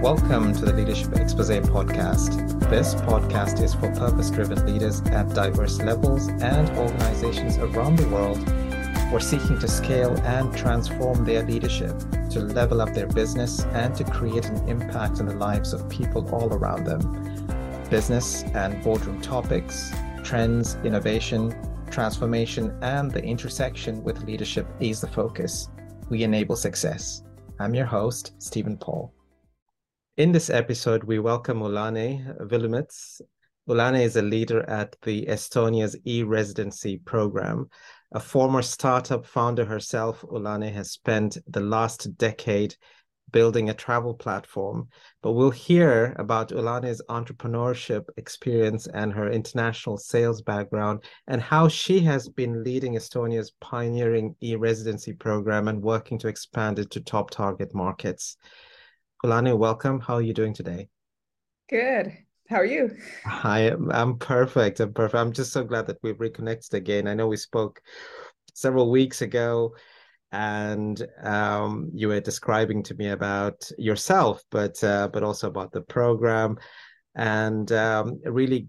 Welcome to the Leadership Expose podcast. This podcast is for purpose driven leaders at diverse levels and organizations around the world who are seeking to scale and transform their leadership, to level up their business, and to create an impact in the lives of people all around them. Business and boardroom topics, trends, innovation, transformation, and the intersection with leadership is the focus. We enable success. I'm your host, Steven Paul. In this episode, we welcome Ülane Vilumets. Ülane is a leader at the Estonia's e-residency program. A former startup founder herself, Ülane has spent the last decade building a travel platform. But we'll hear about Ülane's entrepreneurship experience and her international sales background and how she has been leading Estonia's pioneering e-residency program and working to expand it to top target markets. Ülane, welcome. How are you doing today? Good. How are you? Hi, I'm perfect. I'm perfect. I'm just so glad that we've reconnected again. I know we spoke several weeks ago and um, you were describing to me about yourself, but uh, but also about the program, and um, really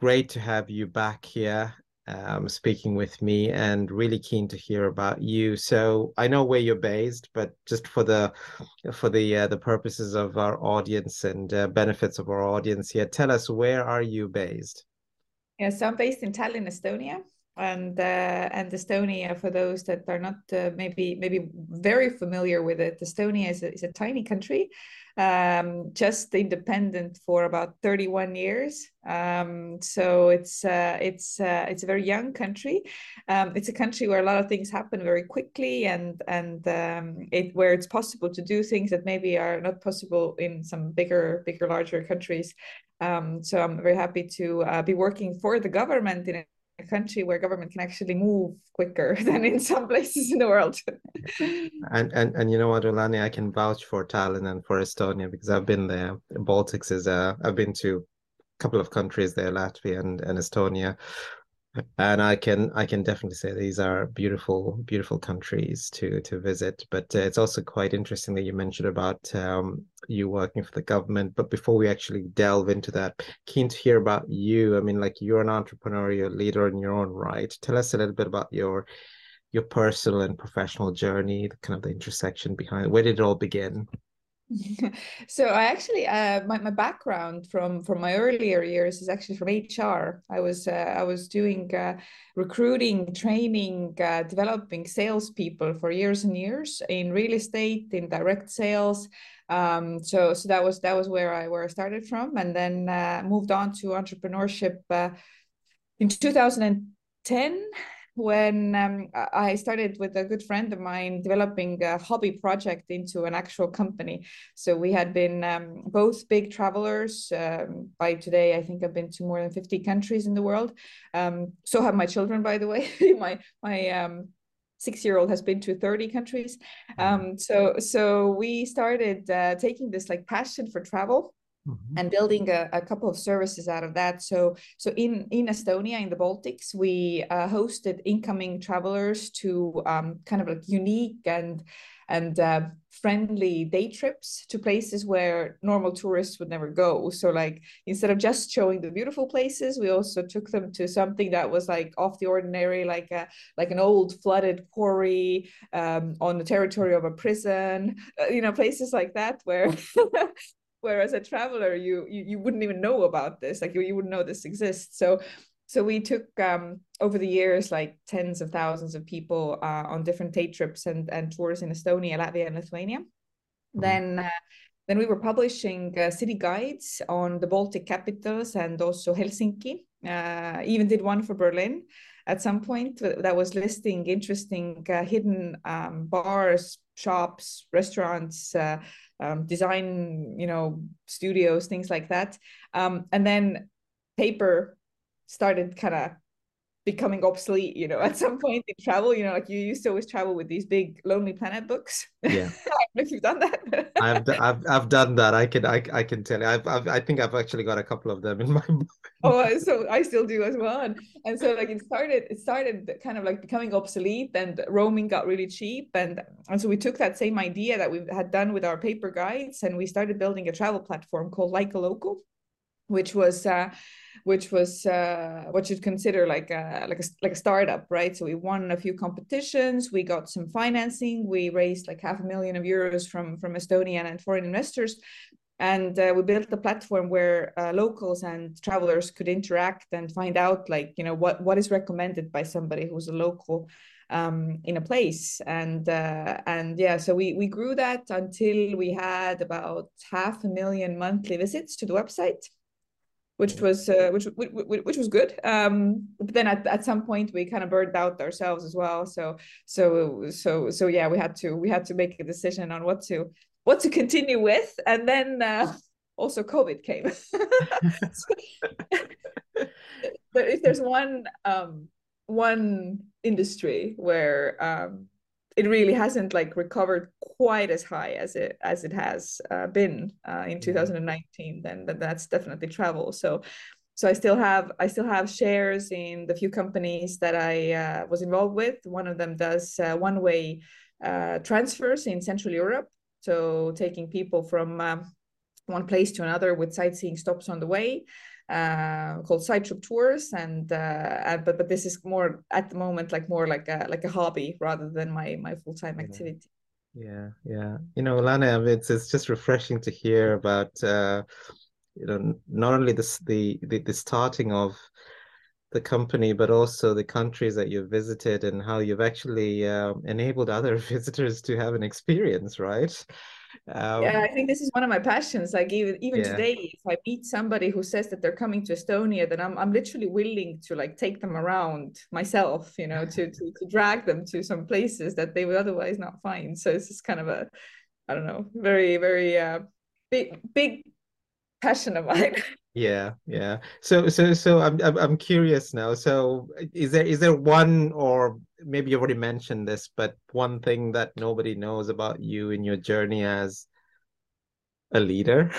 great to have you back here um, speaking with me and really keen to hear about you. So I know where you're based, but just for the for the uh, the purposes of our audience and uh, benefits of our audience here, tell us where are you based? Yeah, so I'm based in Tallinn, Estonia and uh, and Estonia for those that are not uh, maybe maybe very familiar with it Estonia is a, is a tiny country um, just independent for about 31 years. Um, so it's uh, it's uh, it's a very young country. Um, it's a country where a lot of things happen very quickly and and um, it where it's possible to do things that maybe are not possible in some bigger bigger larger countries. Um, so I'm very happy to uh, be working for the government in a country where government can actually move quicker than in some places in the world. and and and you know what, Ülane, I can vouch for Tallinn and for Estonia because I've been there. Baltics is uh I've been to a couple of countries there, Latvia and, and Estonia and I can I can definitely say these are beautiful beautiful countries to to visit. But uh, it's also quite interesting that you mentioned about um, you working for the government. But before we actually delve into that, keen to hear about you. I mean, like you're an entrepreneur, you're a leader in your own right. Tell us a little bit about your your personal and professional journey, the kind of the intersection behind. Where did it all begin? so I actually uh, my, my background from from my earlier years is actually from HR. I was uh, I was doing uh, recruiting, training, uh, developing salespeople for years and years in real estate, in direct sales. Um, so so that was that was where I where I started from, and then uh, moved on to entrepreneurship uh, in 2010 when um, I started with a good friend of mine developing a hobby project into an actual company. So we had been um, both big travelers. Um, by today, I think I've been to more than 50 countries in the world. Um, so have my children, by the way. my my um, six-year-old has been to 30 countries. Mm-hmm. Um, so so we started uh, taking this like passion for travel Mm-hmm. and building a, a, couple of services out of that. So, so in in Estonia, in the Baltics, we uh, hosted incoming travelers to um, kind of like unique and and uh, friendly day trips to places where normal tourists would never go. So, like instead of just showing the beautiful places, we also took them to something that was like off the ordinary, like a like an old flooded quarry um, on the territory of a prison. Uh, you know, places like that where whereas a traveler you, you you wouldn't even know about this like you, you wouldn't know this exists so so we took um, over the years like tens of thousands of people uh, on different day trips and, and tours in Estonia, Latvia, and Lithuania. Mm-hmm. Then uh, then we were publishing uh, city guides on the Baltic capitals and also Helsinki. Uh, even did one for Berlin at some point that was listing interesting uh, hidden um, bars, shops, restaurants, uh, um, design, you know, studios, things like that. Um, and then paper started kind of becoming obsolete you know at some point in travel you know like you used to always travel with these big lonely planet books. Yeah. I if you've done that. I've, I've I've done that. I can I, I can tell you. I've, I've I think I've actually got a couple of them in my book. Oh so I still do as well. And, and so like it started it started kind of like becoming obsolete and roaming got really cheap. And and so we took that same idea that we had done with our paper guides and we started building a travel platform called like a local which was uh, which was uh, what you'd consider like a like a like a startup, right? So we won a few competitions, we got some financing, we raised like half a million of euros from from Estonian and foreign investors, and uh, we built a platform where uh, locals and travelers could interact and find out like you know what what is recommended by somebody who's a local um, in a place and uh, and yeah so we we grew that until we had about half a million monthly visits to the website which was uh, which, which which was good. Um, but then at, at some point we kind of burned out ourselves as well. So so so so yeah, we had to we had to make a decision on what to what to continue with, and then uh, also COVID came. but if there's one um, one industry where um, it really hasn't like recovered quite as high as it as it has uh, been uh, in 2019 then, that's definitely travel. So so i still have i still have shares in the few companies that i uh, was involved with. One of them does uh, one way uh, transfers in central europe. So taking people from um, one place to another with sightseeing stops on the way uh, called Sidetrip Tours, and uh, but but this is more at the moment like more like a like a hobby rather than my my full time activity. Yeah, yeah. You know, Lana, it's it's just refreshing to hear about uh, you know not only this the the, the starting of the company, but also the countries that you've visited and how you've actually uh, enabled other visitors to have an experience, right? Um, yeah, I think this is one of my passions. Like even even yeah. today, if I meet somebody who says that they're coming to Estonia, then I'm I'm literally willing to like take them around myself, you know, to to, to drag them to some places that they would otherwise not find. So it's just kind of a, I don't know, very very uh, big big passion of mine. Yeah, yeah. So so so I'm I'm I'm curious now. So is there is there one or maybe you already mentioned this, but one thing that nobody knows about you in your journey as a leader?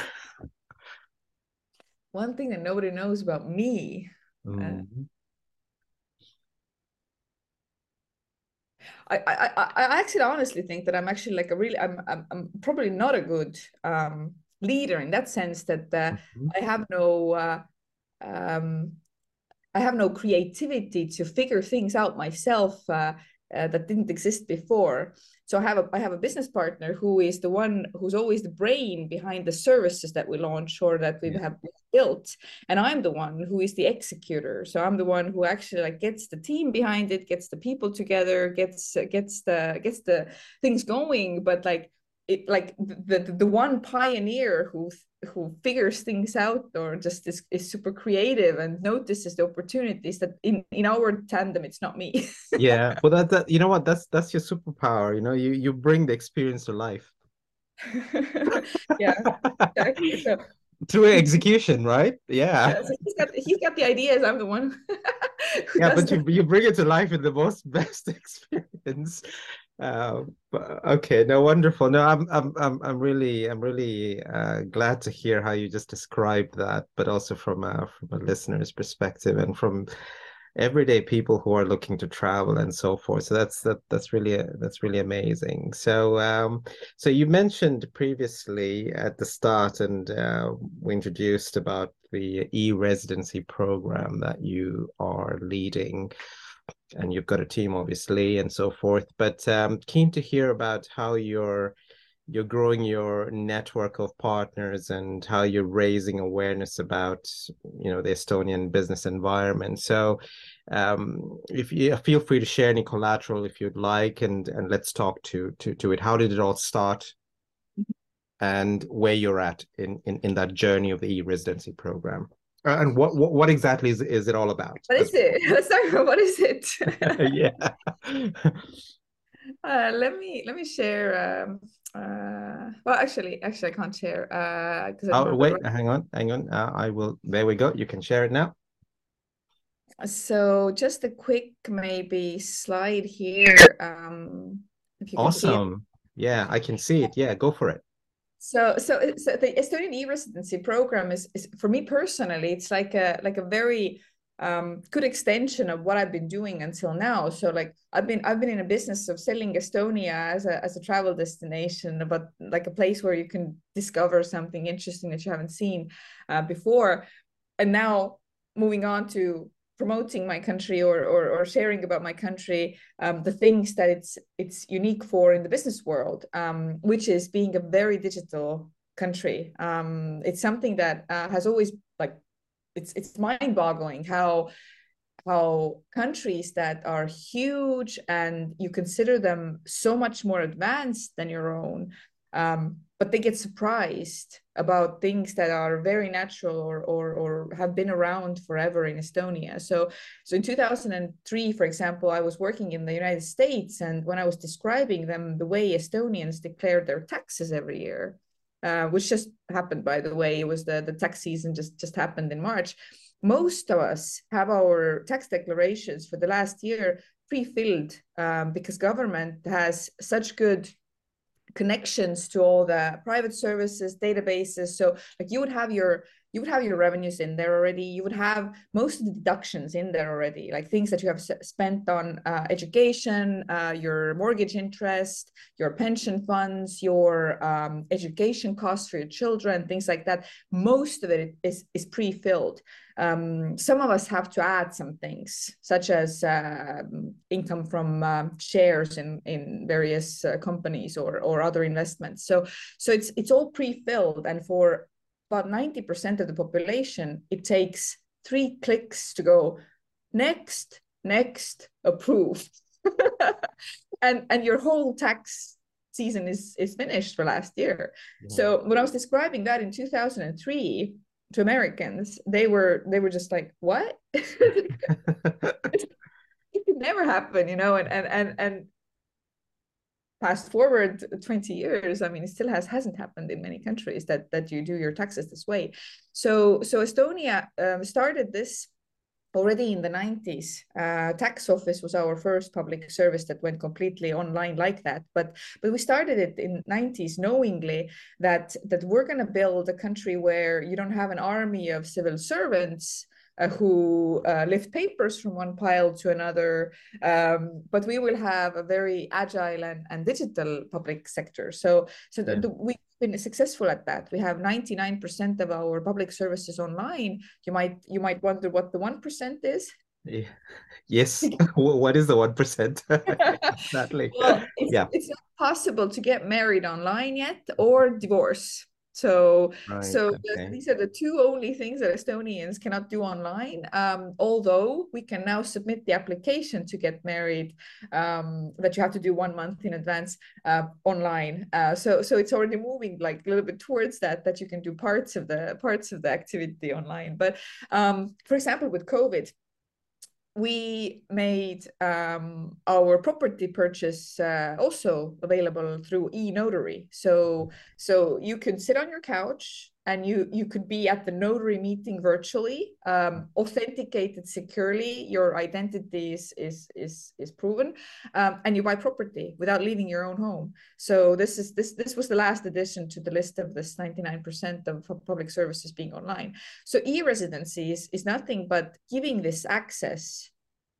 One thing that nobody knows about me. Mm. Uh, mm-hmm. I, I, I actually honestly think that I'm actually like a really I'm I'm, I'm probably not a good um, leader in that sense that uh, mm-hmm. I have no uh, um, I have no creativity to figure things out myself uh, uh, that didn't exist before. So I have a I have a business partner who is the one who's always the brain behind the services that we launch or that we yeah. have built, and I'm the one who is the executor. So I'm the one who actually like gets the team behind it, gets the people together, gets gets the gets the things going. But like it like the the one pioneer who who figures things out or just is, is super creative and notices the opportunities that in in our tandem it's not me. Yeah well that, that you know what? That's that's your superpower you know? You you bring the experience to life. Yeah exactly. so, through execution right? Yeah, yeah so he's, got, he's got the ideas i'm the one yeah but you, you bring it to life in the most best experience uh, okay, no, wonderful. No, I'm, I'm, I'm, I'm really, I'm really uh, glad to hear how you just described that, but also from a from a listener's perspective and from everyday people who are looking to travel and so forth. So that's that that's really that's really amazing. So um, so you mentioned previously at the start, and uh, we introduced about the e-residency program that you are leading and you've got a team obviously and so forth. But um, keen to hear about how you're you're growing your network of partners and how you're raising awareness about you know the estonian business environment. So um, if you feel free to share any collateral if you'd like and and let's talk to to to it. How did it all start? And where you're at in in, in that journey of the e-residency program uh, and what, what, what exactly is is it all about? What is it? About what is it? yeah. Uh, let me let me share. Um, uh, well, actually, actually, I can't share. Uh, oh, wait, hang on, hang on. Uh, I will. There we go. You can share it now. so just a quick maybe slide here. Um, awesome. Yeah, I can see it. Yeah, go for it. So, so, so the Estonian e-residency program is, is for me personally, it's like a like a very um, good extension of what I've been doing until now. So, like I've been I've been in a business of selling Estonia as a as a travel destination, but like a place where you can discover something interesting that you haven't seen uh, before. And now moving on to promoting my country or or, or sharing about my country um, the things that it's it's unique for in the business world um, which is being a very digital country. Um, it's something that uh, has always like it's it's mind boggling how how countries that are huge and you consider them so much more advanced than your own um, but they get surprised about things that are very natural or, or, or have been around forever in Estonia. So, so in 2003, for example, I was working in the United States, and when I was describing them the way Estonians declare their taxes every year, uh, which just happened, by the way, it was the, the tax season just, just happened in March. Most of us have our tax declarations for the last year pre-filled um, because government has such good connections to all the private services databases. So like you would have your you would have your revenues in there already. You would have most of the deductions in there already like things that you have spent on uh, education uh, your mortgage interest your pension funds your um, education costs for your children things like that. Most of it is is pre-filled. Um, some of us have to add some things, such as uh, income from uh, shares in in various uh, companies or or other investments. So so it's it's all pre-filled, and for about ninety percent of the population, it takes three clicks to go next, next, approve, and and your whole tax season is is finished for last year. Yeah. So when I was describing that in 2003, to Americans, they were they were just like, "What? it could never happen," you know. And and and and fast forward 20 years i mean it still has hasn't happened in many countries that that you do your taxes this way. So so estonia um, started this already in the 90s uh, tax office was our first public service that went completely online like that. But but we started it in 90s knowingly that that we're going to build a country where you don't have an army of civil servants uh, who uh, lift papers from one pile to another. Um, but we will have a very agile and, and digital public sector. So, so yeah. the, we've been successful at that. We have 99% of our public services online. You might you might wonder what the one percent is. Yeah. Yes. what is the one percent? exactly. Well, it's, yeah. It's not possible to get married online yet or divorce. So, right, so okay. the, these are the two only things that Estonians cannot do online. Um, although we can now submit the application to get married, um, that you have to do one month in advance uh, online. Uh, so, so it's already moving like a little bit towards that. That you can do parts of the parts of the activity online. But um, for example, with COVID, we made um, our property purchase uh, also available through e-notary. So so you can sit on your couch and you you could be at the notary meeting virtually, um, authenticated securely. Your identity is is is, is proven, um, and you buy property without leaving your own home. So this is this this was the last addition to the list of this ninety nine percent of public services being online. So e-residency is, is nothing but giving this access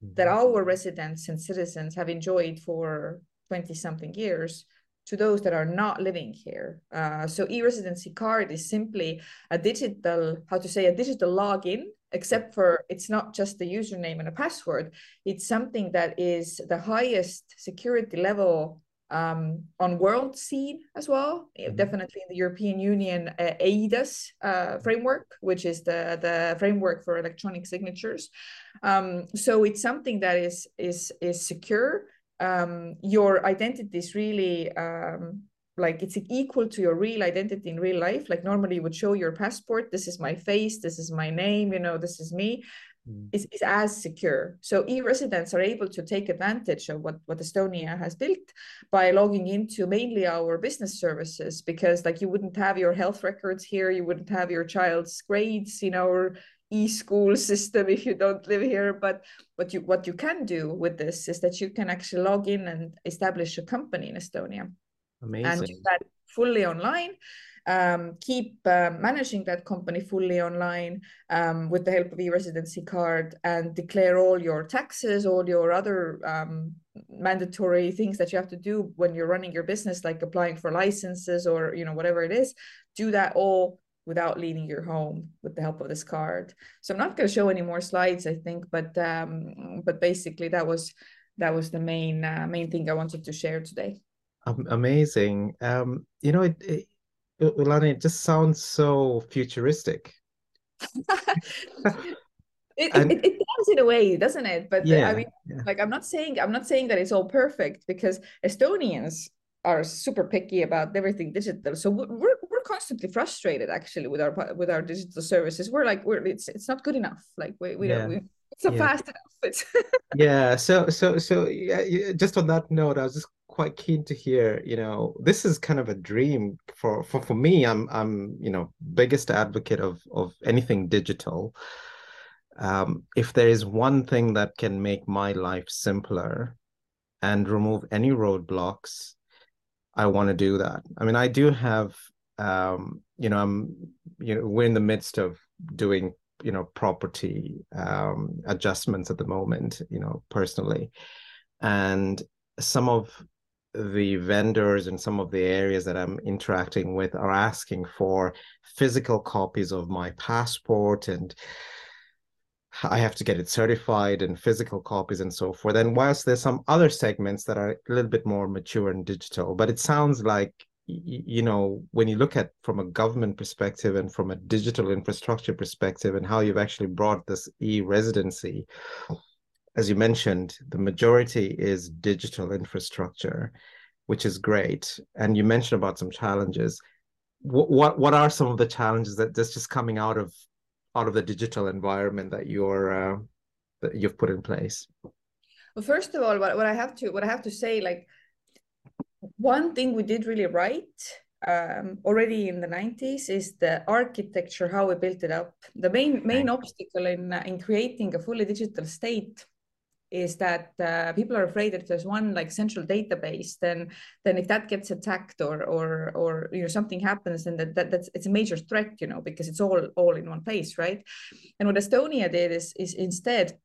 that mm-hmm. our residents and citizens have enjoyed for 20 something years to those that are not living here. Uh, so e-residency card is simply a digital, how to say, a digital login, except for it's not just the username and a password. It's something that is the highest security level um, on world scene as well, mm-hmm. definitely in the European Union uh, eIDAS uh, framework, which is the, the framework for electronic signatures. Um, so it's something that is is is secure. Um, your identity is really um, like it's equal to your real identity in real life. Like normally you would show your passport. This is my face. This is my name. You know, this is me. Mm. is, is as secure. So e-residents are able to take advantage of what, what Estonia has built by logging into mainly our business services because like you wouldn't have your health records here, you wouldn't have your child's grades in our e-school system if you don't live here but what you what you can do with this is that you can actually log in and establish a company in estonia. Amazing and do that fully online. Um, keep uh, managing that company fully online um, with the help of e-residency card and declare all your taxes all your other um, mandatory things that you have to do when you're running your business like applying for licenses or you know whatever it is. Do that all without leaving your home with the help of this card so i'm not going to show any more slides i think but um but basically that was that was the main uh, main thing i wanted to share today amazing um you know it, it Ulana, it just sounds so futuristic. it, and, it, it, does in a way, doesn't it? But yeah, I mean, yeah. like I'm not saying I'm not saying that it's all perfect because Estonians are super picky about everything digital. So we're we're constantly frustrated actually with our with our digital services. We're like we're it's it's not good enough. Like we we yeah. don't we, it's not yeah. fast enough. Yeah. So so so yeah. Just on that note, I was just quite keen to hear you know this is kind of a dream for for, for me i'm i'm you know biggest advocate of of anything digital um, if there is one thing that can make my life simpler and remove any roadblocks i want to do that i mean i do have um, you know i'm you know we're in the midst of doing you know property um, adjustments at the moment you know personally and some of the vendors and some of the areas that I'm interacting with are asking for physical copies of my passport and I have to get it certified and physical copies and so forth. And whilst there's some other segments that are a little bit more mature and digital, but it sounds like you know when you look at from a government perspective and from a digital infrastructure perspective and how you've actually brought this e-residency as you mentioned, the majority is digital infrastructure, which is great. And you mentioned about some challenges. What what, what are some of the challenges that that's just coming out of out of the digital environment that you're uh, that you've put in place? Well, first of all, what, what I have to what I have to say, like one thing we did really right um, already in the 90s is the architecture how we built it up. The main main obstacle in in creating a fully digital state is that uh, people are afraid that if there's one like central database then then if that gets attacked or or or you know something happens then that, that that's it's a major threat you know because it's all all in one place right? And what estonia did is is instead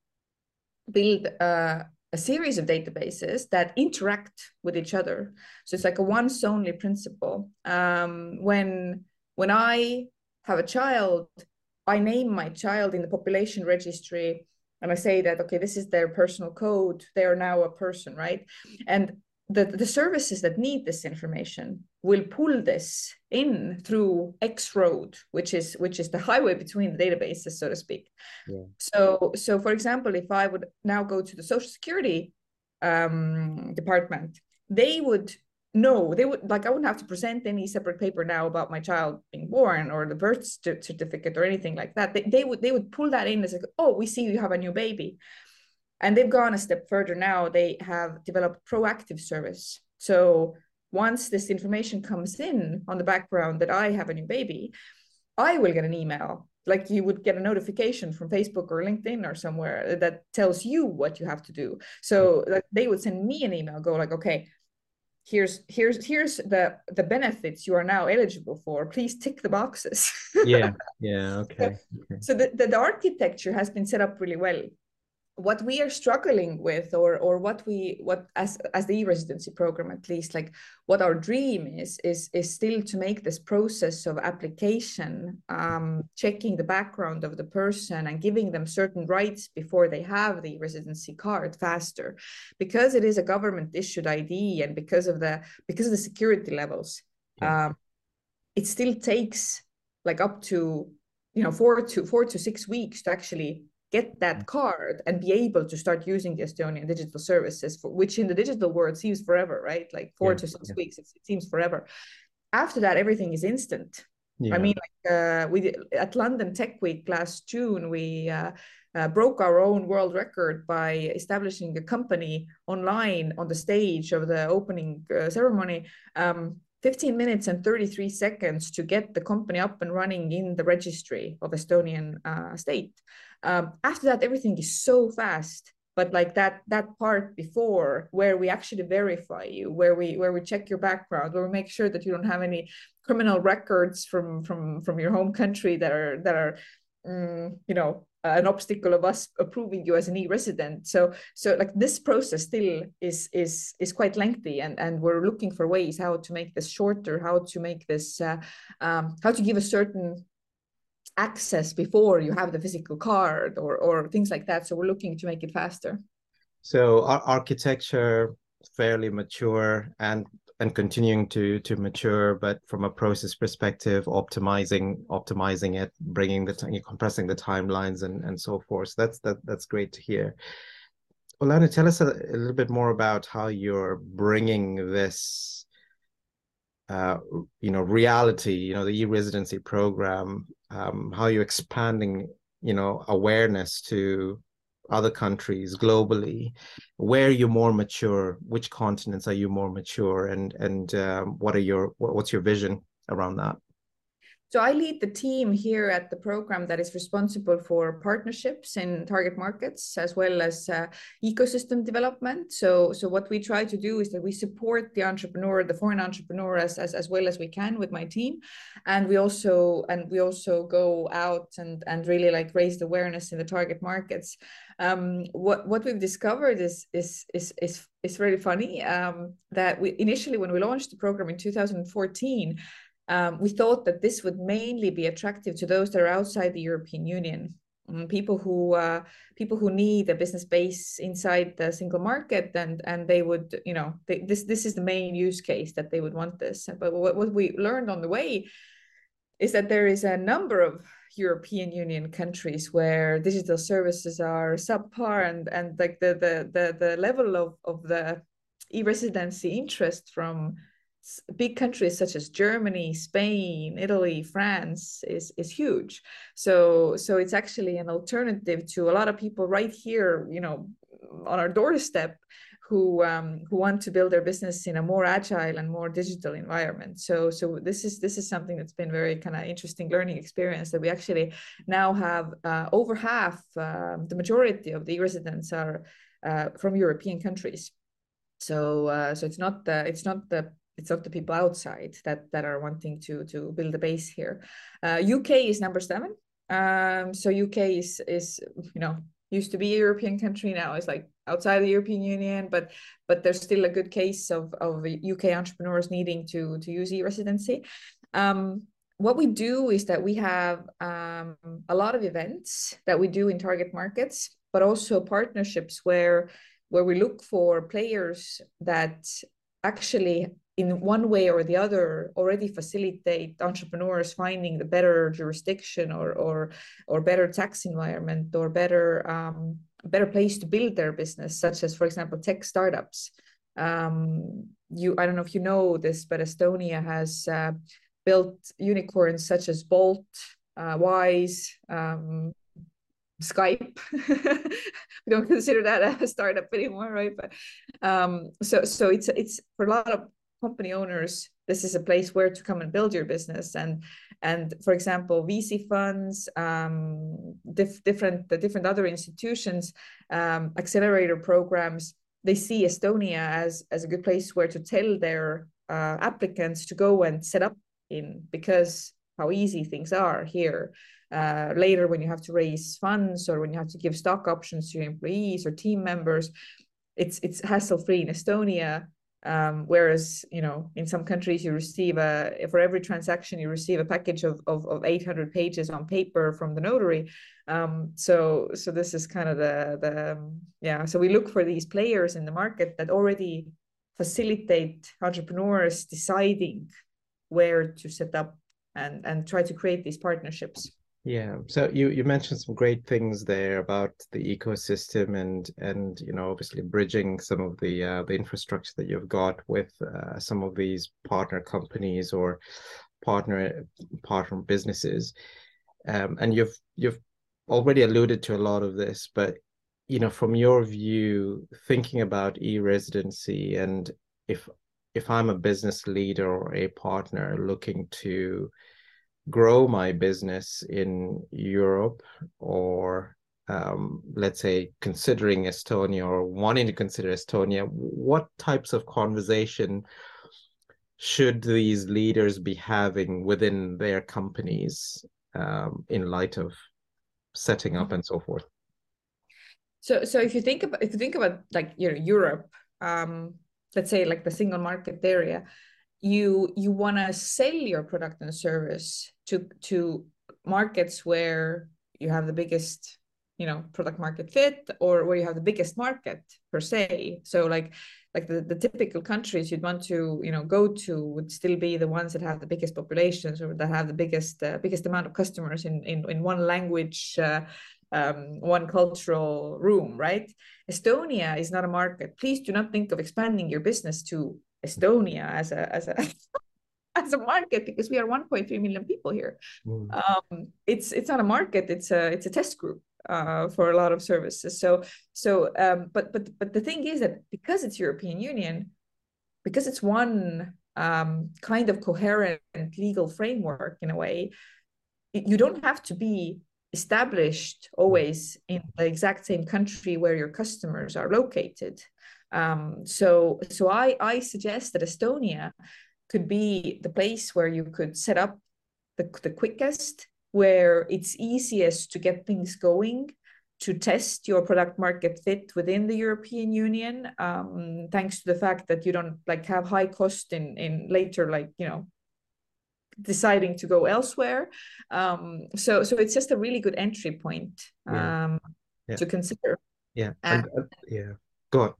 build uh, a series of databases that interact with each other so it's like a once only principle um, when when i have a child i name my child in the population registry and I say that okay, this is their personal code. They are now a person, right? And the, the services that need this information will pull this in through X road, which is which is the highway between the databases, so to speak. Yeah. So so for example, if I would now go to the Social Security um, department, they would no they would like i wouldn't have to present any separate paper now about my child being born or the birth certificate or anything like that they, they would they would pull that in as like oh we see you have a new baby and they've gone a step further now. They have developed proactive service. So once this information comes in on the background that i have a new baby i will get an email. Like you would get a notification from facebook or linkedin or somewhere that tells you what you have to do. So like they would send me an email go like okay here's here's here's the the benefits you are now eligible for. Please tick the boxes. Yeah yeah okay, okay. so the, the, the architecture has been set up really well what we are struggling with or or what we what as as the e-residency program at least like what our dream is is is still to make this process of application um, checking the background of the person and giving them certain rights before they have the residency card faster. Because it is a government issued id and because of the because of the security levels um, it still takes like up to you know four to four to six weeks to actually get that mm. card and be able to start using the Estonian digital services, for, which in the digital world seems forever, right? Like four yeah, to six yeah. weeks, it, it, seems forever. After that, everything is instant. Yeah. I mean, like uh, we at London Tech Week last June, we uh, uh, broke our own world record by establishing a company online on the stage of the opening uh, ceremony. Um, 15 minutes and 33 seconds to get the company up and running in the registry of Estonian uh, state. Um, after that, everything is so fast. But like that that part before, where we actually verify you, where we where we check your background, where we make sure that you don't have any criminal records from from from your home country that are that are um, you know an obstacle of us approving you as an e-resident so so like this process still is is is quite lengthy and and we're looking for ways how to make this shorter how to make this uh, um, how to give a certain access before you have the physical card or or things like that. So we're looking to make it faster. So our architecture fairly mature and and continuing to to mature but from a process perspective optimizing optimizing it bringing the time, compressing the timelines and and so forth. So that's that that's great to hear. Olana, tell us a, a, little bit more about how you're bringing this uh, you know reality you know the e-residency program um, how are you're expanding you know awareness to other countries globally. Where you're more mature? Which continents are you more mature? And and um, what are your what's your vision around that so I lead the team here at the program that is responsible for partnerships in target markets as well as uh, ecosystem development. So, so what we try to do is that we support the entrepreneur, the foreign entrepreneur, as, as, as well as we can with my team, and we also and we also go out and and really like raise the awareness in the target markets. Um, what what we've discovered is is is is is really funny. Um, that we initially when we launched the program in 2014 um, we thought that this would mainly be attractive to those that are outside the European Union. Um, people who uh, people who need a business base inside the single market and and they would you know they, this this is the main use case that they would want this but what, what we learned on the way is that there is a number of European Union countries where digital services are subpar and and like the the the, the level of of the e-residency interest from big countries such as Germany, Spain, Italy, France is is huge. So so it's actually an alternative to a lot of people right here, you know, on our doorstep who um, who want to build their business in a more agile and more digital environment. So so this is this is something that's been very kind of interesting learning experience that we actually now have uh, over half uh, the majority of the residents are uh, from European countries. So uh, so it's not the it's not the it's not the people outside that that are wanting to to build a base here. Uh, UK is number seven. Um, so UK is is you know used to be a European country now it's like outside the European Union, but but there's still a good case of of UK entrepreneurs needing to to use e-residency. Um, what we do is that we have um, a lot of events that we do in target markets, but also partnerships where where we look for players that actually in one way or the other already facilitate entrepreneurs finding the better jurisdiction or or or better tax environment or better um, better place to build their business such as for example tech startups um, you i don't know if you know this but estonia has uh, built unicorns such as bolt uh, wise um, Skype. we don't consider that a startup anymore, right? But um, so so it's it's for a lot of company owners, this is a place where to come and build your business. And and for example, VC funds, um, dif- different the different other institutions, um, accelerator programs, they see Estonia as as a good place where to tell their uh, applicants to go and set up in because how easy things are here. Uh, later, when you have to raise funds or when you have to give stock options to your employees or team members, it's it's hassle free in Estonia um, whereas, you know, in some countries you receive a, for every transaction, you receive a package of, of, of 800 pages on paper from the notary. Um, so, so this is kind of the, the, um, yeah. So we look for these players in the market that already facilitate entrepreneurs deciding where to set up and, and try to create these partnerships. Yeah. So you you mentioned some great things there about the ecosystem and and you know obviously bridging some of the uh, the infrastructure that you've got with uh, some of these partner companies or partner partner businesses. Um, and you've you've already alluded to a lot of this, but you know from your view, thinking about e-residency and if if I'm a business leader or a partner looking to grow my business in Europe or um, let's say considering Estonia or wanting to consider Estonia, what types of conversation should these leaders be having within their companies um, in light of setting up and so forth? So, so if you think about if you think about like you know Europe, um, let's say like the single market area, you you want to sell your product and service to to markets where you have the biggest you know product market fit or where you have the biggest market per se. So like like the, the typical countries you'd want to you know go to would still be the ones that have the biggest populations or that have the biggest uh, biggest amount of customers in in, in one language uh, um, one cultural room right? Estonia is not a market. Please do not think of expanding your business to estonia as a as a as a market because we are 1.3 million people here mm. um, it's it's not a market it's a it's a test group uh, for a lot of services. So so um, but but but the thing is that because it's European Union, because it's one um, kind of coherent legal framework in a way, you don't have to be established always in the exact same country where your customers are located. Um, so so I I suggest that Estonia could be the place where you could set up the, the quickest where it's easiest to get things going to test your product market fit within the European Union, um, thanks to the fact that you don't like have high cost in in later like you know deciding to go elsewhere. Um, so so it's just a really good entry point um, yeah. Yeah. to consider. Yeah, and, uh, yeah. Go on.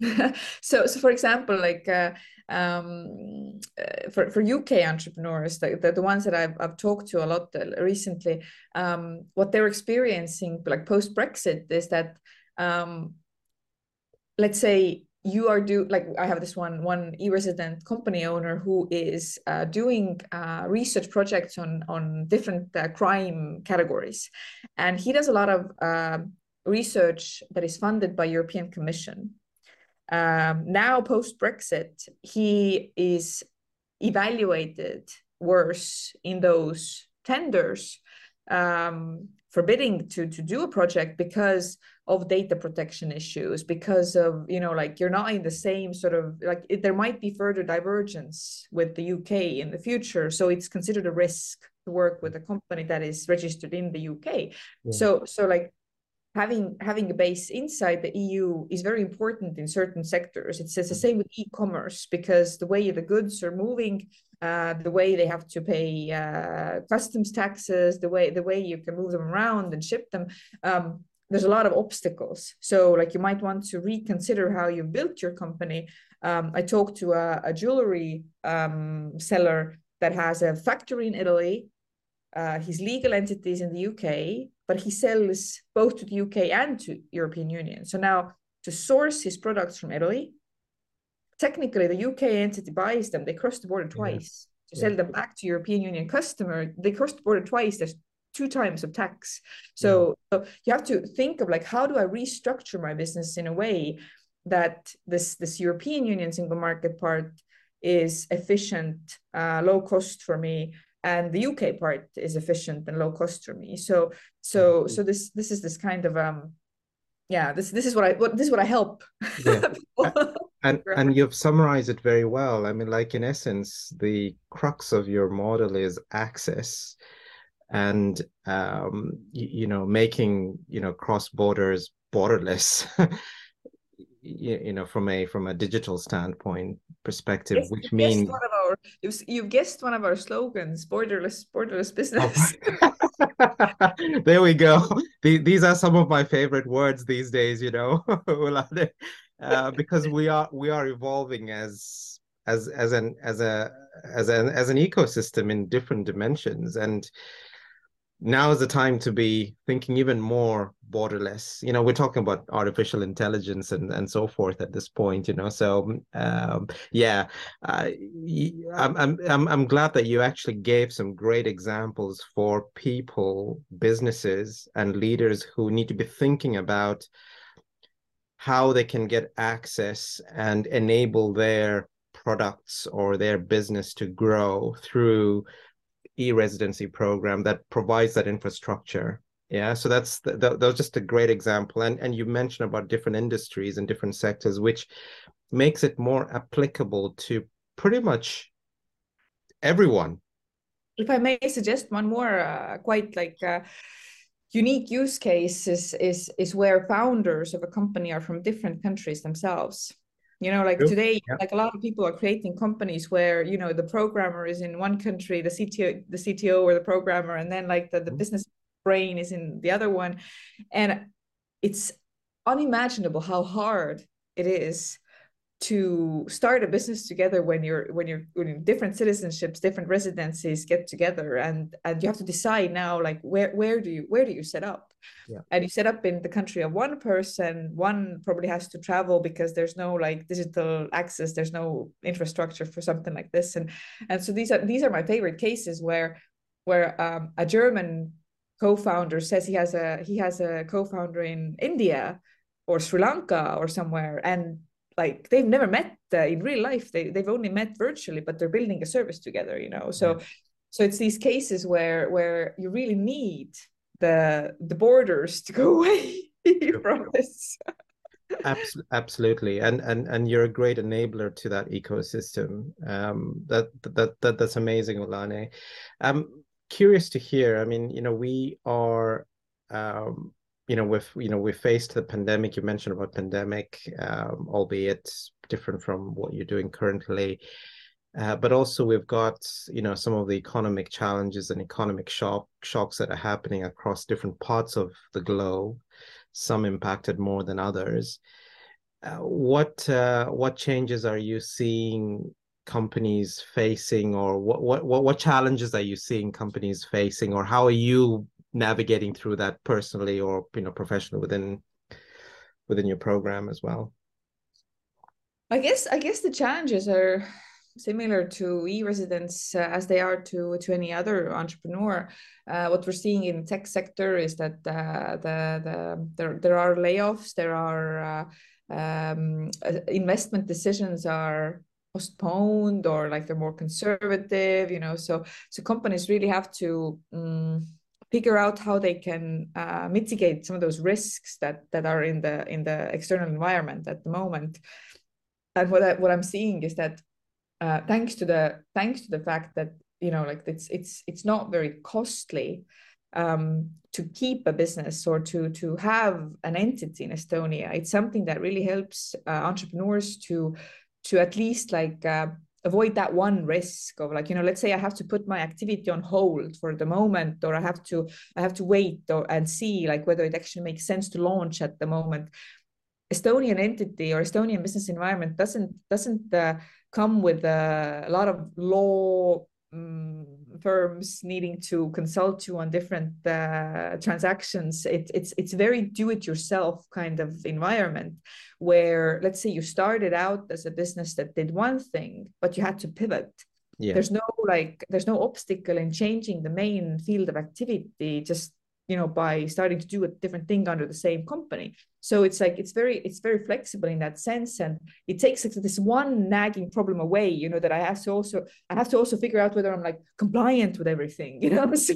so so for example like uh, um, uh, for, for uk entrepreneurs the, the, the, ones that I've, I've talked to a lot uh, recently um, what they're experiencing like post brexit is that um, let's say you are do like i have this one one e-resident company owner who is uh, doing uh, research projects on on different uh, crime categories. And he does a lot of uh, research that is funded by european commission um, now, post Brexit, he is evaluated worse in those tenders, um, forbidding to to do a project because of data protection issues, because of you know like you're not in the same sort of like it, there might be further divergence with the UK in the future, so it's considered a risk to work with a company that is registered in the UK. Yeah. So so like having having a base inside the EU is very important in certain sectors. It's, it's the same with e-commerce because the way the goods are moving, uh, the way they have to pay uh, customs taxes, the way the way you can move them around and ship them. Um, there's a lot of obstacles. So, like you might want to reconsider how you built your company. Um, I talked to a, a jewelry um, seller that has a factory in Italy uh, his legal entities in the UK, but he sells both to the UK and to European Union. So now to source his products from Italy, technically the UK entity buys them. They cross the border twice yeah. to yeah. sell them back to European Union customer. They cross the border twice. There's two times of tax. So, yeah. so you have to think of like how do I restructure my business in a way that this this European Union single market part is efficient, uh, low cost for me, and the UK part is efficient and low cost for me. So so mm-hmm. so this this is this kind of um yeah this this is what I what this is what I help. Yeah. and and you've summarized it very well. I mean, like in essence, the crux of your model is access and um you, you know making you know cross borders borderless you, you know from a from a digital standpoint perspective yes, which means one of our you've, you've guessed one of our slogans borderless borderless business. Oh, there we go. The, these are some of my favorite words these days you know uh, because we are we are evolving as as as an as a as an as an ecosystem in different dimensions. And now is the time to be thinking even more borderless. You know we're talking about artificial intelligence and and so forth at this point you know so um, yeah uh, I'm, I'm i'm i'm glad that you actually gave some great examples for people businesses and leaders who need to be thinking about how they can get access and enable their products or their business to grow through e-residency program that provides that infrastructure. Yeah so that's that, was just a great example. And and you mentioned about different industries and different sectors which makes it more applicable to pretty much everyone. If i may suggest one more uh, quite like uh, unique use case is is is where founders of a company are from different countries themselves you know like today yeah. like a lot of people are creating companies where you know the programmer is in one country the cto the cto or the programmer and then like the, the mm-hmm. business brain is in the other one and it's unimaginable how hard it is to start a business together when you're when you're when different citizenships different residencies get together and and you have to decide now like where where do you where do you set up yeah. and you set up in the country of one person one probably has to travel because there's no like digital access there's no infrastructure for something like this and and so these are these are my favorite cases where where um, a german co-founder says he has a he has a co-founder in india or sri lanka or somewhere and like they've never met uh, in real life. They, they've only met virtually but they're building a service together you know? So yeah. so it's these cases where where you really need the the borders to go away from this. Absolutely. And and and you're a great enabler to that ecosystem. Um that that, that that's amazing Ülane. i'm curious to hear i mean you know we are um you know with you know we faced the pandemic you mentioned about pandemic um, albeit different from what you're doing currently. Uh, but also we've got you know some of the economic challenges and economic shock shocks that are happening across different parts of the globe some impacted more than others. Uh, what uh, what changes are you seeing companies facing or what, what what what challenges are you seeing companies facing or how are you navigating through that personally or you know professionally within within your program as well? I guess i guess the challenges are similar to e-residents uh, as they are to to any other entrepreneur. Uh, what we're seeing in the tech sector is that uh, the the there, there are layoffs there are uh, um, uh, investment decisions are postponed or like they're more conservative you know so so companies really have to um, figure out how they can uh, mitigate some of those risks that that are in the in the external environment at the moment. And what I, what I'm seeing is that uh, thanks to the thanks to the fact that you know like it's it's it's not very costly um, to keep a business or to to have an entity in Estonia. It's something that really helps uh, entrepreneurs to to at least like uh, avoid that one risk of like you know let's say i have to put my activity on hold for the moment or i have to i have to wait or and see like whether it actually makes sense to launch at the moment. Estonian entity or estonian business environment doesn't doesn't uh, come with a, a lot of law um, firms needing to consult you on different uh, transactions it, it's it's very do it yourself kind of environment where let's say you started out as a business that did one thing but you had to pivot yeah. there's no like there's no obstacle in changing the main field of activity just you know by starting to do a different thing under the same company. So it's like it's very it's very flexible in that sense. And it takes this one nagging problem away you know that i have to also i have to also figure out whether i'm like compliant with everything you know? So,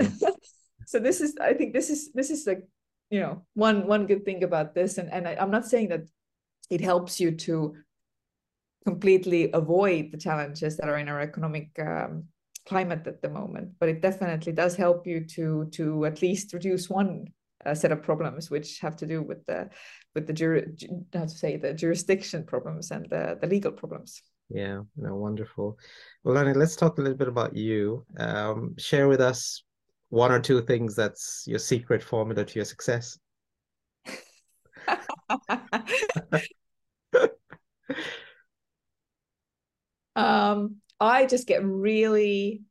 so this is i think this is this is like you know one one good thing about this. And and I, i'm not saying that it helps you to completely avoid the challenges that are in our economic um, climate at the moment but it definitely does help you to to at least reduce one uh, set of problems which have to do with the with the jur- how to say the jurisdiction problems and the, the legal problems. Yeah no wonderful. Well Ülane, let's talk a little bit about you. Um, share with us one or two things that's your secret formula to your success. Um I just get really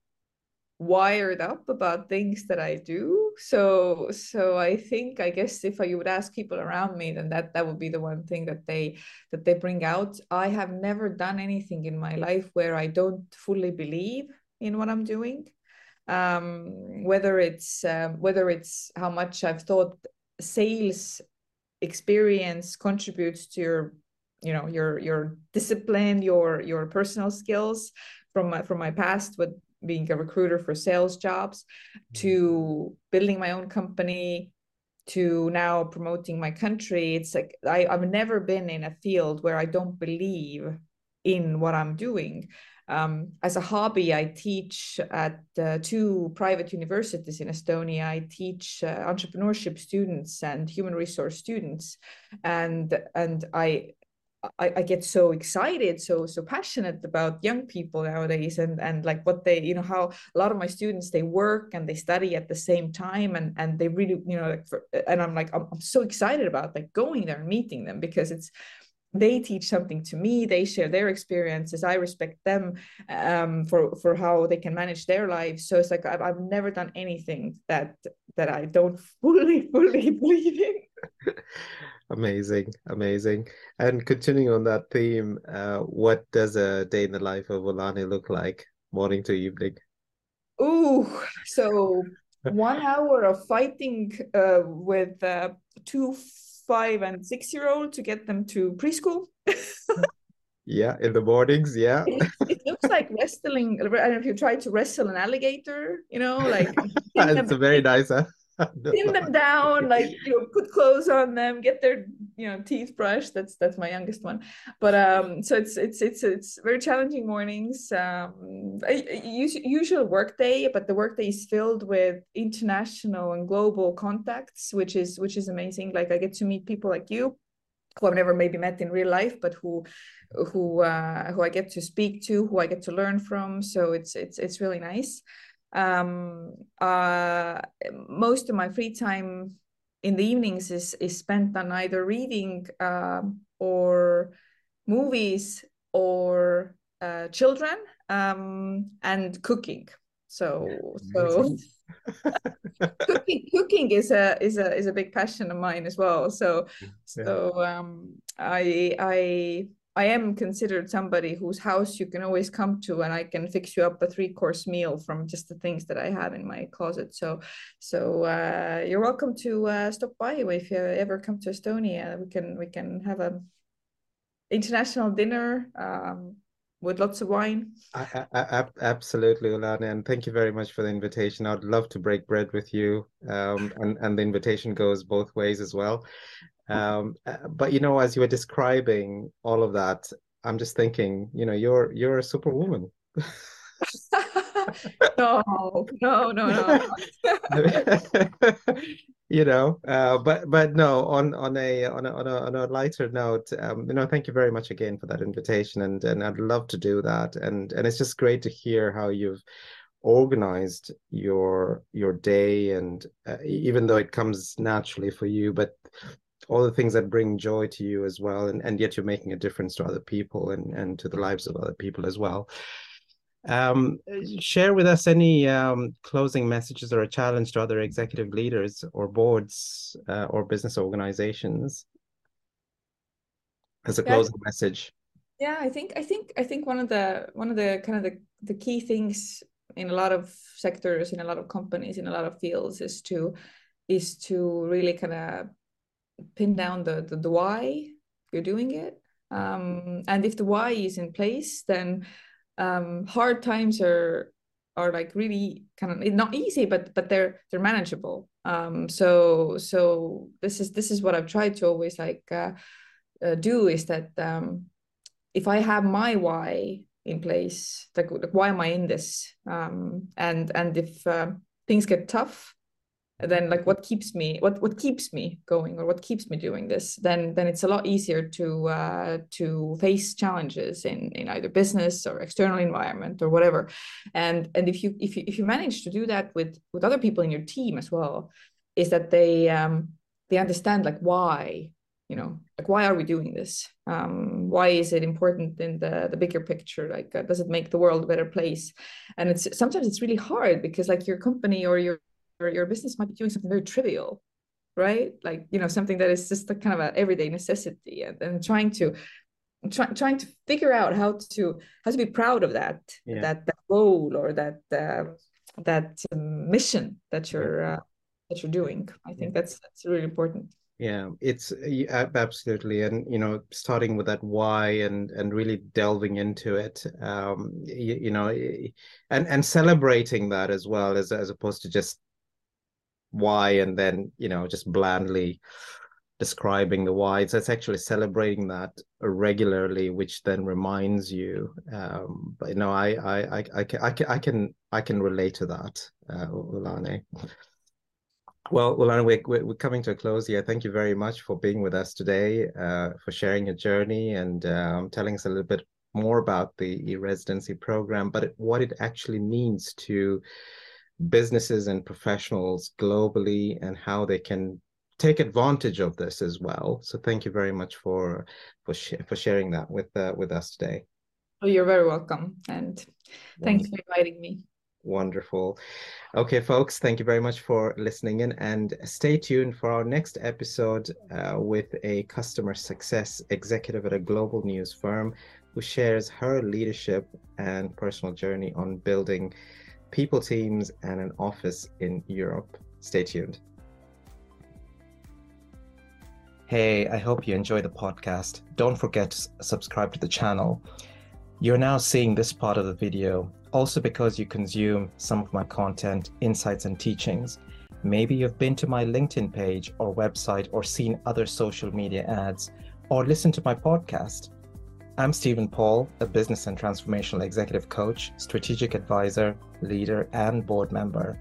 wired up about things that I do. So so I think I guess if I would ask people around me, then that that would be the one thing that they that they bring out. I have never done anything in my life where I don't fully believe in what I'm doing. Um, whether it's um, whether it's how much I've thought sales experience contributes to your you know your your discipline your your personal skills from my from my past with being a recruiter for sales jobs to building my own company to now promoting my country. It's like I, i've never been in a field where i don't believe in what i'm doing. Um, as a hobby, I teach at uh, two private universities in Estonia. I teach uh, entrepreneurship students and human resource students, and and I, I, I get so excited, so so passionate about young people nowadays, and and like what they, you know, how a lot of my students they work and they study at the same time, and and they really, you know, like for, and I'm like I'm, I'm so excited about like going there and meeting them because it's they teach something to me they share their experiences i respect them um, for for how they can manage their lives. So it's like I've, I've never done anything that that i don't fully fully believe in amazing amazing and continuing on that theme uh, what does a day in the life of Ülane look like morning to evening oh so one hour of fighting uh, with uh, two five and six year old to get them to preschool. yeah, in the mornings. Yeah. It, it, looks like wrestling. I don't know if you try to wrestle an alligator, you know, like. it's a very nice. Huh? pin them down like you know put clothes on them get their you know teeth brushed. That's that's my youngest one. But um so it's it's it's it's very challenging mornings. Um usual work day but the work day is filled with international and global contacts which is which is amazing. Like i get to meet people like you who I've never maybe met in real life, but who who uh, who I get to speak to, who I get to learn from. So it's it's it's really nice um, uh, most of my free time in the evenings is is spent on either reading um, or movies or uh, children um, and cooking. So so cooking cooking is a is a is a big passion of mine as well. So yeah. so um, I I I am considered somebody whose house you can always come to, and I can fix you up a three course meal from just the things that I have in my closet. So, so uh, you're welcome to uh, stop by if you ever come to Estonia. We can we can have a international dinner um, with lots of wine. I, I, absolutely, Ülane, and thank you very much for the invitation. I'd love to break bread with you, um, and and the invitation goes both ways as well. Um, uh, but you know, as you were describing all of that, I'm just thinking, you know, you're you're a superwoman. no, no, no, no. you know, uh, but but no, on on a on a on a, on a lighter note, um, you know, thank you very much again for that invitation, and and I'd love to do that, and and it's just great to hear how you've organized your your day and uh, even though it comes naturally for you but all the things that bring joy to you as well and, and yet you're making a difference to other people and, and to the lives of other people as well um, share with us any um, closing messages or a challenge to other executive leaders or boards uh, or business organizations as a yeah. closing message yeah i think i think i think one of the one of the kind of the, the key things in a lot of sectors in a lot of companies in a lot of fields is to is to really kind of pin down the, the, the why you're doing it. Um, and if the why is in place, then um, hard times are are like really kind of not easy, but but they're they're manageable. Um, so so this is this is what I've tried to always like uh, uh, do is that um, if I have my why in place, like, like why am I in this? Um, and and if uh, things get tough, then like what keeps me what what keeps me going or what keeps me doing this then then it's a lot easier to uh, to face challenges in in either business or external environment or whatever. And and if you if you if you manage to do that with with other people in your team as well is that they um they understand like why you know like why are we doing this? Um why is it important in the the bigger picture? Like uh, does it make the world a better place? And it's sometimes it's really hard because like your company or your your business might be doing something very trivial right? Like you know something that is just a kind of an everyday necessity and, and trying to try, trying to figure out how to how to be proud of that yeah. that that goal or that uh, that um, mission that you're uh, that you're doing. I think that's that's really important. Yeah it's absolutely. And you know starting with that why and and really delving into it um you, you know and and celebrating that as well as as opposed to just why and then you know just blandly describing the why so it's actually celebrating that regularly which then reminds you um but you know i i i, I, can, I can i can i can relate to that uh Ülane. Well, Ülane, we're, we're coming to a close here. Thank you very much for being with us today, uh, for sharing your journey and um, telling us a little bit more about the e residency program, but what it actually means to businesses and professionals globally and how they can take advantage of this as well. So thank you very much for for sh for sharing that with uh, with us today. Oh, you're very welcome, and thanks for inviting me. Wonderful. Okay, folks, thank you very much for listening in and stay tuned for our next episode uh, with a customer success executive at a global news firm who shares her leadership and personal journey on building people teams and an office in Europe. Stay tuned. Hey, I hope you enjoy the podcast. Don't forget to subscribe to the channel. You're now seeing this part of the video also because you consume some of my content, insights, and teachings. Maybe you've been to my LinkedIn page or website or seen other social media ads or listened to my podcast. I'm Steven Paul, a business and transformational executive coach, strategic advisor, leader, and board member.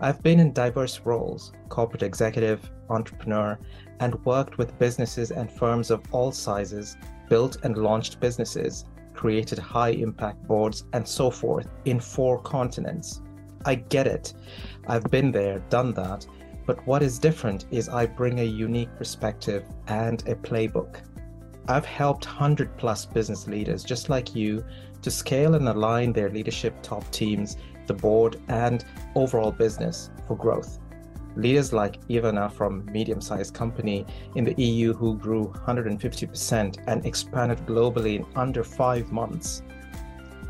I've been in diverse roles corporate executive, entrepreneur, and worked with businesses and firms of all sizes, built and launched businesses created high impact boards, and so forth in four continents. I get it. I've been there, done that. But what is different is I bring a unique perspective and a playbook. I've helped 100 plus business leaders just like you to scale and align their leadership top teams, the board, and overall business for growth leaders like Ivana from medium-sized company in the EU who grew 150% and expanded globally in under five months.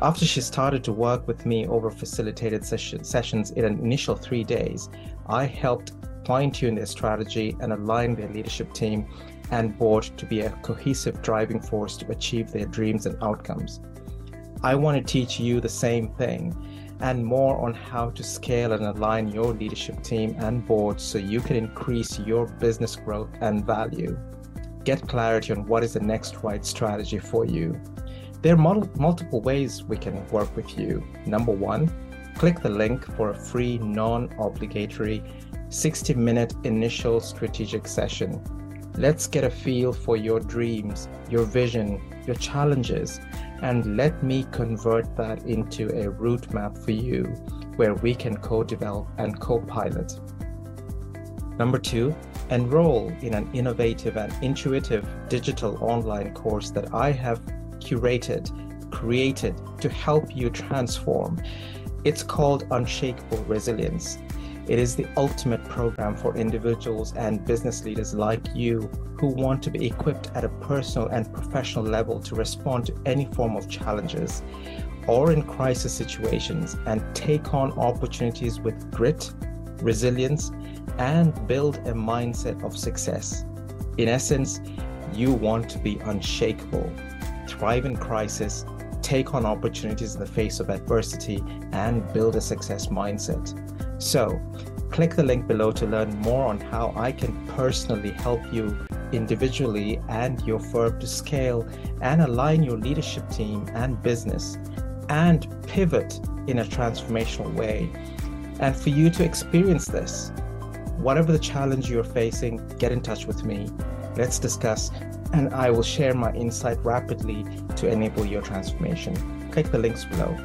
After she started to work with me over facilitated session, sessions in an initial three days, I helped fine tune their strategy and align their leadership team and board to be a cohesive driving force to achieve their dreams and outcomes. I want to teach you the same thing and more on how to scale and align your leadership team and board so you can increase your business growth and value. Get clarity on what is the next right strategy for you. There are mul- multiple ways we can work with you. Number one, click the link for a free, non obligatory 60 minute initial strategic session. Let's get a feel for your dreams, your vision, your challenges, and let me convert that into a route map for you where we can co develop and co pilot. Number two, enroll in an innovative and intuitive digital online course that I have curated, created to help you transform. It's called Unshakable Resilience. It is the ultimate program for individuals and business leaders like you who want to be equipped at a personal and professional level to respond to any form of challenges or in crisis situations and take on opportunities with grit, resilience, and build a mindset of success. In essence, you want to be unshakable, thrive in crisis, take on opportunities in the face of adversity, and build a success mindset. So, click the link below to learn more on how I can personally help you individually and your firm to scale and align your leadership team and business and pivot in a transformational way. And for you to experience this, whatever the challenge you're facing, get in touch with me. Let's discuss, and I will share my insight rapidly to enable your transformation. Click the links below.